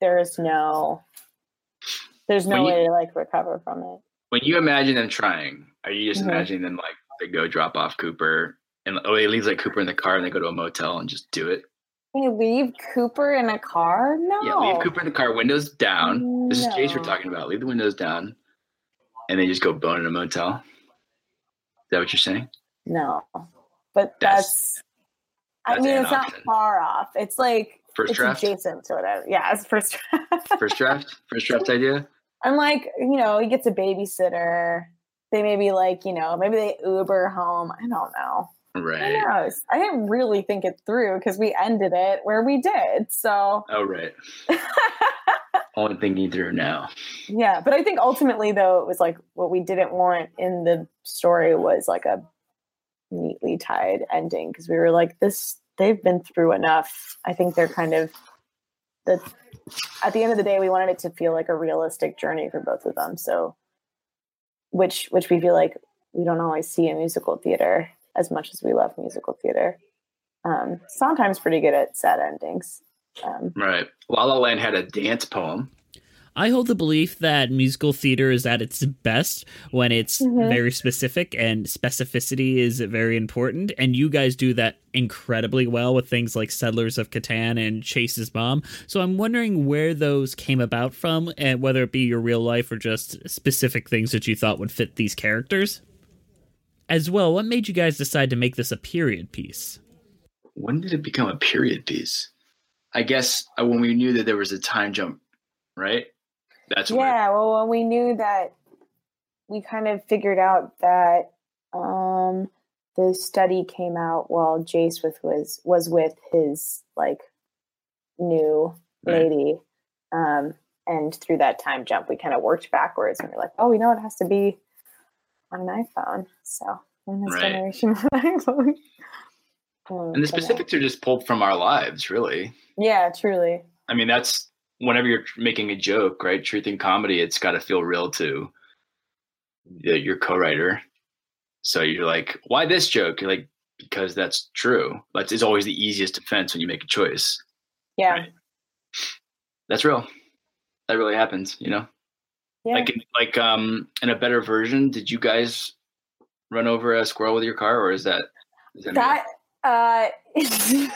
there's no there's no you- way to like recover from it when you imagine them trying, are you just Mhm. imagining them like they go drop off Cooper and oh, he leaves like Cooper in the car and they go to a motel and just do it? Leave cooper in a car no Yeah, leave Cooper in the car, windows down. This is Jace we're talking about. Leave the windows down, and they just go bone in a motel. Is that what you're saying? no but that's, i that's mean an it's not far off it's like First it's draft? adjacent to whatever yeah it's first draft First draft, first draft idea. I'm like, you know, he gets a babysitter. They maybe like, you know, maybe they Uber home. I don't know. Who Right. knows? I didn't really think it through because we ended it where we did. So Oh, right. Only thinking through now. yeah, but I think ultimately though it was like what we didn't want in the story was like a neatly tied ending because we were like this they've been through enough. I think they're kind of the at the end of the day we wanted it to feel like a realistic journey for both of them. So which which we feel like we don't always see in musical theater as much as we love musical theater. Um, sometimes pretty good at sad endings. Um, Right. La La Land had a dance poem. I hold the belief that musical theater is at its best when it's Mhm. very specific and specificity is very important. And you guys do that incredibly well with things like Settlers of Catan and Chase's Mom. So I'm wondering where those came about from and whether it be your real life or just specific things that you thought would fit these characters. As well, what made you guys decide to make this a period piece? When did it become a period piece? I guess uh, when we knew that there was a time jump, right? That's when yeah, well, when we knew that, we kind of figured out that um, the study came out while Jace with was was with his like new lady, um, and through that time jump, we kind of worked backwards, and we are like, oh, we know it has to be on an iPhone, so in this Right. generation, of iPhone. Mm, And the specifics are just pulled from our lives, really. Yeah, truly. I mean, that's whenever you're making a joke, right? Truth in comedy, it's got to feel real to the, your co-writer. So you're like, why this joke? You're like, because that's true. That's is always the easiest defense when you make a choice. Yeah. That's real. That really happens, you know. Yeah. Like, in, like, um, in a better version, did you guys run over a squirrel with your car, or is that is that, that uh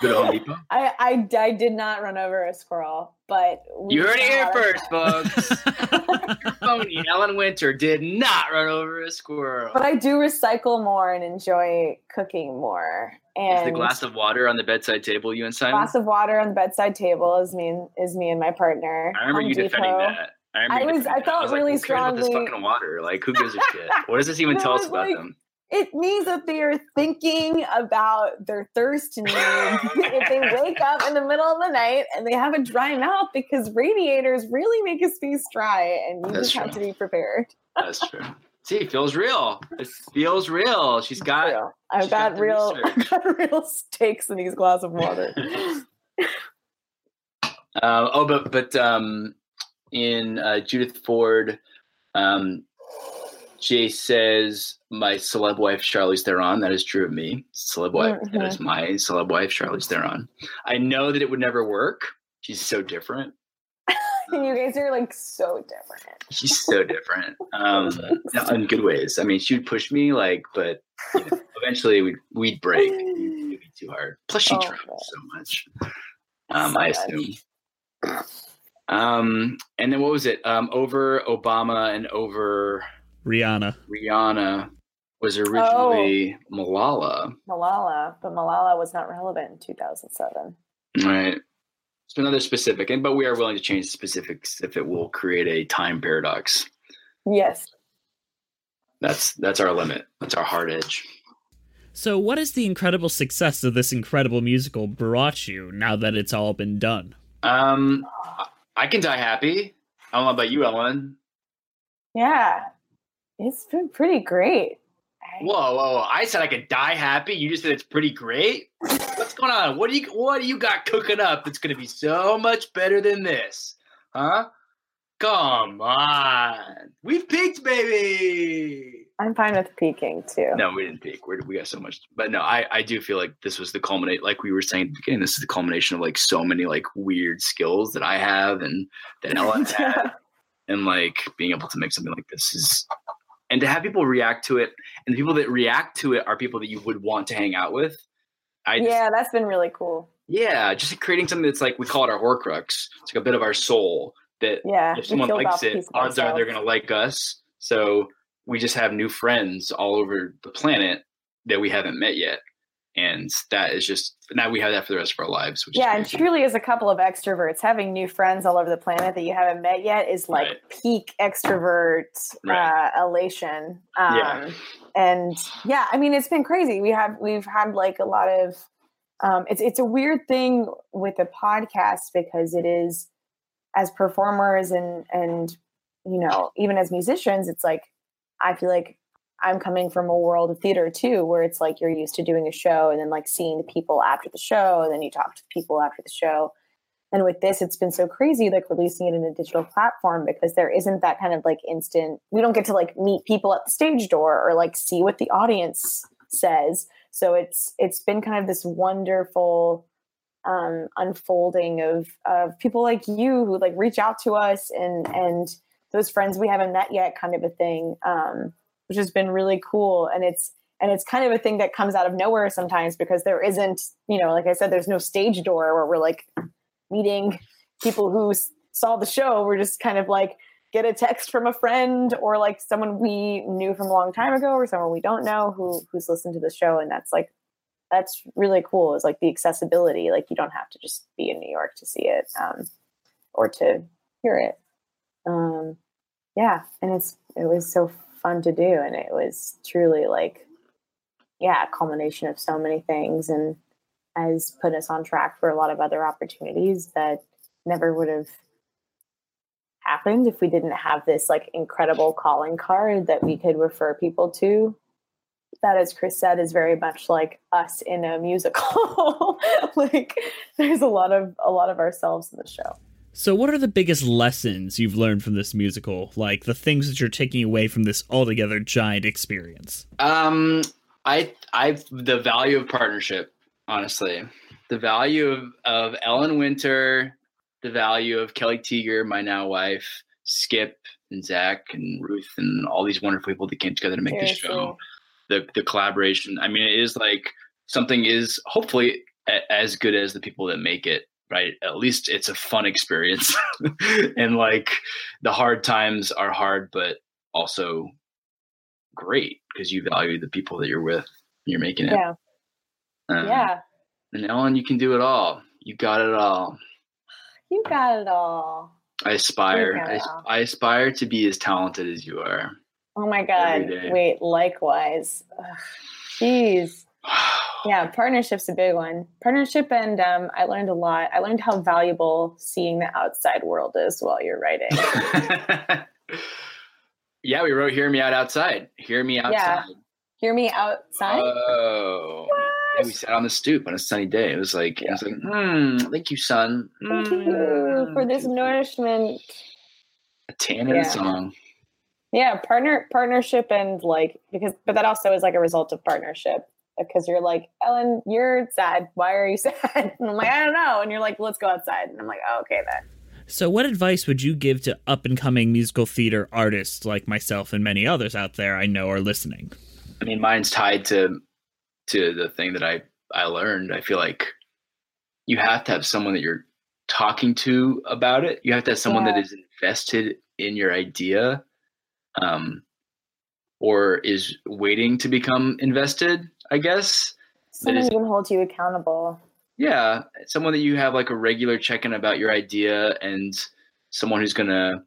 good at Home Depot? I, I I did not run over a squirrel, but we You heard it here a lot of- first, folks. Your phony Ellen Winter did not run over a squirrel. But I do recycle more and enjoy cooking more. And Is the glass of water on the bedside table you and Simon? glass of water on the bedside table is me and, is me and my partner. I remember Home you defending that. I, I was- I felt was really cares about this fucking water. Like, who gives a shit? What does this even tell us about like- them? It means that they are thinking about their thirst needs if they wake up in the middle of the night and they have a dry mouth because radiators really make his face dry and you That's just have to be prepared. That's true. See, it feels real. It feels real. She's got. I've she's got got real. I've got real stakes in these glass of water. Uh, oh, but but um, in uh, Judith Ford, um, Jay says my celeb wife Charlize Theron. That is true of me. Celeb wife. That is my celeb wife Charlize Theron. I know that it would never work. She's so different. you guys are like so different. She's so different. Um, no, in good ways. I mean, she would push me like, but you know, eventually we'd we'd break. It'd be too hard. Plus, she Oh, travels so much. Um, So I much. Assume. Um, and then what was it? Um, over Obama and over Rihanna. Rihanna was Oh. originally Malala. Malala, but Malala was not relevant in 2007. Right. So another specific, and but we are willing to change the specifics if it will create a time paradox. Yes. That's that's our limit. That's our hard edge. So, what has the incredible success of this incredible musical brought you now that it's all been done? Um, I can die happy. I don't know about you, Ellen. Yeah. It's been pretty great. Whoa, whoa, whoa! I said I could die happy. You just said it's pretty great. What's going on? What do you what do you got cooking up that's going to be so much better than this? Huh? Come on, we've peaked, baby. I'm fine with peaking too. No, we didn't peak. We're, we got so much, but no, I I do feel like this was the culminate. Like we were saying at the beginning, this is the culmination of like so many like weird skills that I have and that Ellen had, and like being able to make something like this is, and to have people react to it, and the people that react to it are people that you would want to hang out with. I just, yeah, that's been really cool. yeah, just creating something that's like we call it our Horcrux. It's like a bit of our soul that Yeah, if someone likes it, odds are they're going to like us. So we just have new friends all over the planet that we haven't met yet. And that is just now we have that for the rest of our lives. Which Yeah, and truly, as a couple of extroverts, having new friends all over the planet that you haven't met yet is like Right. peak extrovert Right. uh, elation. Um, Yeah. And yeah, I mean, it's been crazy. We have we've had like a lot of. Um, it's it's a weird thing with a podcast because it is as performers and and you know even as musicians, it's like I feel like I'm coming from a world of theater too, where it's like you're used to doing a show and then like seeing the people after the show, and then you talk to the people after the show. And with this, it's been so crazy, like releasing it in a digital platform because there isn't that kind of like instant. We don't get to like meet people at the stage door or like see what the audience says. So it's it's been kind of this wonderful um, unfolding of of people like you who like reach out to us and and those friends we haven't met yet, kind of a thing, um, which has been really cool. And it's and it's kind of a thing that comes out of nowhere sometimes because there isn't, you know, like I said, there's no stage door where we're like meeting people who s- saw the show. We're just kind of like get a text from a friend or like someone we knew from a long time ago or someone we don't know who who's listened to the show, and that's like that's really cool. Is like the accessibility. Like you don't have to just be in New York to see it um, or to hear it. Um, yeah, and it's it was so fun to do, and it was truly like yeah, a culmination of so many things, and has put us on track for a lot of other opportunities that never would have happened if we didn't have this like incredible calling card that we could refer people to that, as Chris said, is very much like us in a musical. like there's a lot of a lot of ourselves in the show. So, what are the biggest lessons you've learned from this musical? Like the things that you're taking away from this altogether giant experience? Um, I, I, the value of partnership, honestly, the value of, of Ellen Winter, the value of Kelly Teeger, my now wife, Skip and Zach and Ruth and all these wonderful people that came together to make this show. The, the collaboration. I mean, it is like something is hopefully a, as good as the people that make it right at least it's a fun experience and like the hard times are hard but also great because you value the people that you're with you're making it Yeah. Um, yeah. and ellen you can do it all you got it all You got it all. i aspire I, all. I aspire to be as talented as you are Oh my god. Wait, likewise. Ugh, Jeez. Yeah, partnership's a big one. Partnership and um, I learned a lot. I learned how valuable seeing the outside world is while you're writing. yeah we wrote hear me out outside hear me outside Yeah. Hear me outside. Oh, yeah, we sat on the stoop on a sunny day. It was like, it was like, hmm, thank you, son. Thank you for this nourishment. A tan Yeah. a song. Yeah, partner partnership and like because but that also is like a result of partnership because you're like Ellen, you're sad. Why are you sad? And I'm like, I don't know. And you're like, let's go outside. And I'm like, oh, okay then. So, what advice would you give to up and coming musical theater artists like myself and many others out there I know are listening? I mean, mine's tied to to the thing that I I learned. I feel like you have to have someone that you're talking to about it. You have to have someone that Yeah. is invested in your idea, um, or is waiting to become invested. I guess. Someone is who can hold you accountable. Yeah, someone that you have like a regular check-in about your idea, and someone who's gonna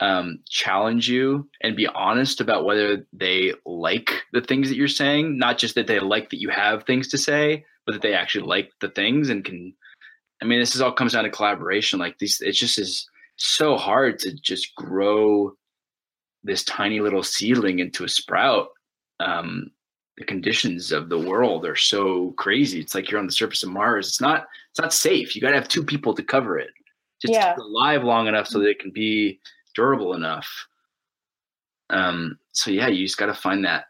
um, challenge you and be honest about whether they like the things that you're saying. Not just that they like that you have things to say, but that they actually like the things and can. I mean, this is all comes down to collaboration. Like these, it just is so hard to just grow this tiny little seedling into a sprout. Um, the conditions of the world are so crazy. It's like you're on the surface of Mars. It's not it's not safe. You got to have two people to cover it. Just Yeah. keep it alive long enough so that it can be durable enough. Um so yeah, you just got to find that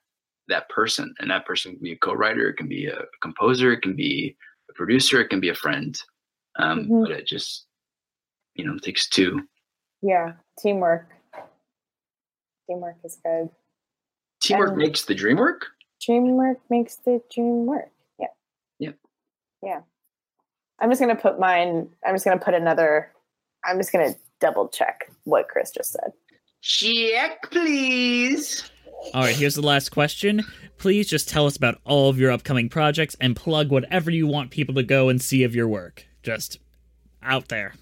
that person and that person can be a co-writer, it can be a composer, it can be a producer, it can be a friend. Um Mhm. but it just you know, takes two. Yeah, teamwork. Teamwork is good. Teamwork And- makes the dream work. Teamwork makes the dream work. Yeah. Yeah. Yeah. I'm just gonna put mine. I'm just gonna put another. I'm just gonna double check what Chris just said. Check, please. All right, here's the last question. Please just tell us about all of your upcoming projects and plug whatever you want people to go and see of your work. Just out there.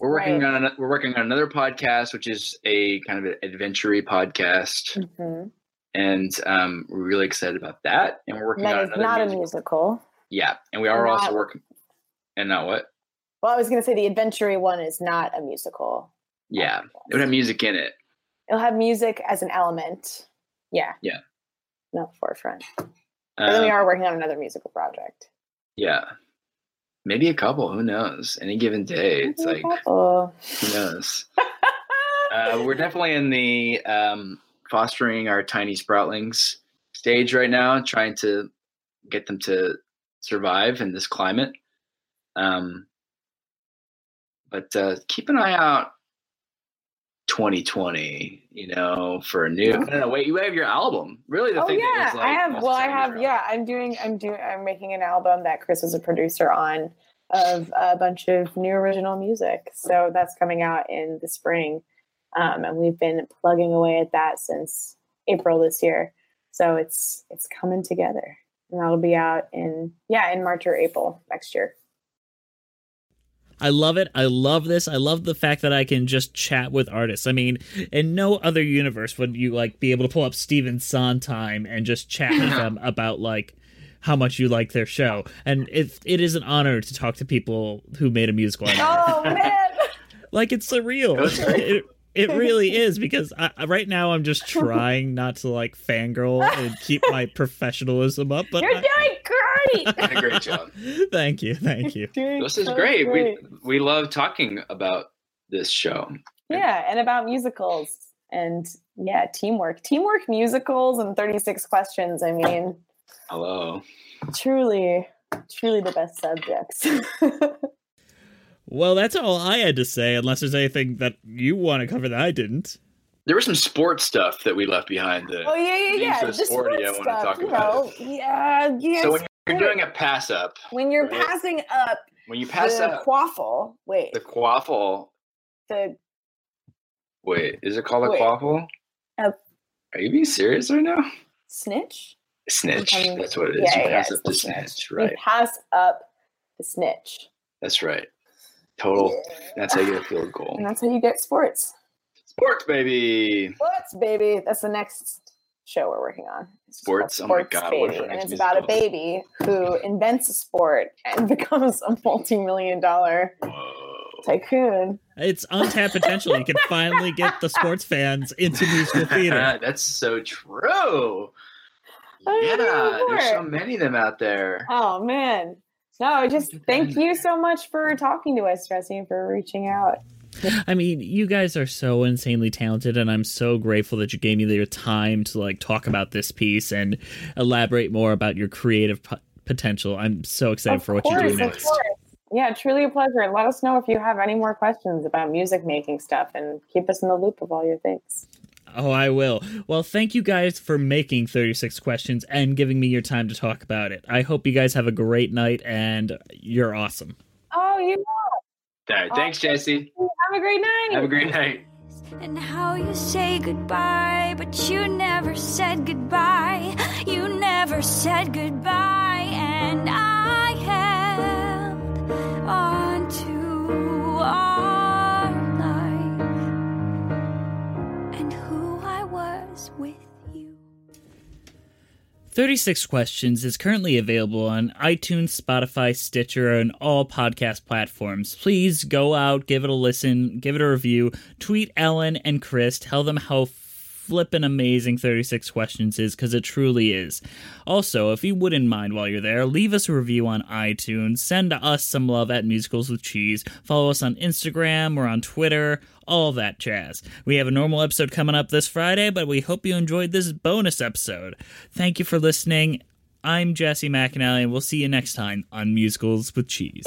We're working Right. on an- we're working on another podcast, which is a kind of an adventure podcast, Mm-hmm. And um, we're really excited about that. And we're working That on is another not a musical. musical. Yeah, and we are Not- also working. And not what? Well, I was gonna say the adventure one is not a musical. Yeah, it would have music in it. It'll have music as an element. Yeah. Yeah. No forefront. But then we Um, are working on another musical project. Yeah, maybe a couple. Who knows? Any given day, it's like who knows. uh, we're definitely in the um, fostering our tiny sproutlings stage right now, trying to get them to survive in this climate. Um, but uh, keep an eye out 2020, you know, for a new. No, no, wait, you have your album. Really, the oh thing yeah, is like I have. Well, I have. Yeah, I'm doing. I'm doing. I'm making an album that Chris was a producer on of a bunch of new original music. So that's coming out in the spring, um, and we've been plugging away at that since April this year. So it's it's coming together, and that'll be out in yeah in March or April next year. I love it. I love this. I love the fact that I can just chat with artists. I mean, in no other universe would you like be able to pull up Stephen Sondheim and just chat with them about like how much you like their show. And it it is an honor to talk to people who made a musical. out of it. Oh man, like it's surreal. It, It really is because I, I- right now I'm just trying not to like fangirl and keep my professionalism up. But You're I- doing great. Did great job. thank you, thank you. This is so great. We we love talking about this show. yeah, and about musicals and yeah, teamwork, teamwork musicals and 36 questions. I mean, Hello. truly, truly the best subjects. Well, that's all I had to say. Unless there's anything that you want to cover that I didn't. There was some sports stuff that we left behind. That oh yeah, yeah, yeah. so the sporty, I sports want to stuff, talk you about yeah, yeah. So when you're sport. doing a pass up, when you're right? passing up when you pass the up quaffle, wait, the quaffle, the wait, is it called a Wait. quaffle? Uh, Are you being serious right now? snitch. Snitch. That's what it is. yeah, you yeah, pass it's up the the snitch, You right? pass up the snitch, That's right. Total. That's how you get a field goal. and that's how you get sports. Sports, baby. Sports, baby. That's the next show we're working on. It's called Sports. Oh my Sports God, Baby, if and it's about a baby who invents a sport and becomes a multi-million dollar tycoon. It's untapped potential. You can finally get the sports fans into musical theater. That's so true. Yeah, there's so many of them out there. Oh man. No, just thank you so much for talking to us, Jesse, and for reaching out. I mean, you guys are so insanely talented, and I'm so grateful that you gave me your time to like talk about this piece and elaborate more about your creative p- potential. I'm so excited for what you do course, next. course. Yeah, truly a pleasure. And let us know if you have any more questions about music making stuff and keep us in the loop of all your things. Oh, I will. Well, thank you guys for making 36 questions and giving me your time to talk about it. I hope you guys have a great night and you're awesome. Oh, you All right, thanks, Jesse. have a great night. Have a great night. And how you say goodbye, but you never said goodbye. You never said goodbye, and I held on to our 36 Questions is currently available on iTunes, Spotify, Stitcher, and all podcast platforms. Please go out, give it a listen, give it a review, tweet Ellen and Chris, tell them how flippin' amazing 36 Questions is, because it truly is. Also, if you wouldn't mind while you're there, leave us a review on iTunes, send us some love at Musicals with Cheese, follow us on Instagram or on Twitter, all that jazz. We have a normal episode coming up this Friday, but we hope you enjoyed this bonus episode. Thank you for listening. I'm Jesse McAnally, and we'll see you next time on Musicals with Cheese.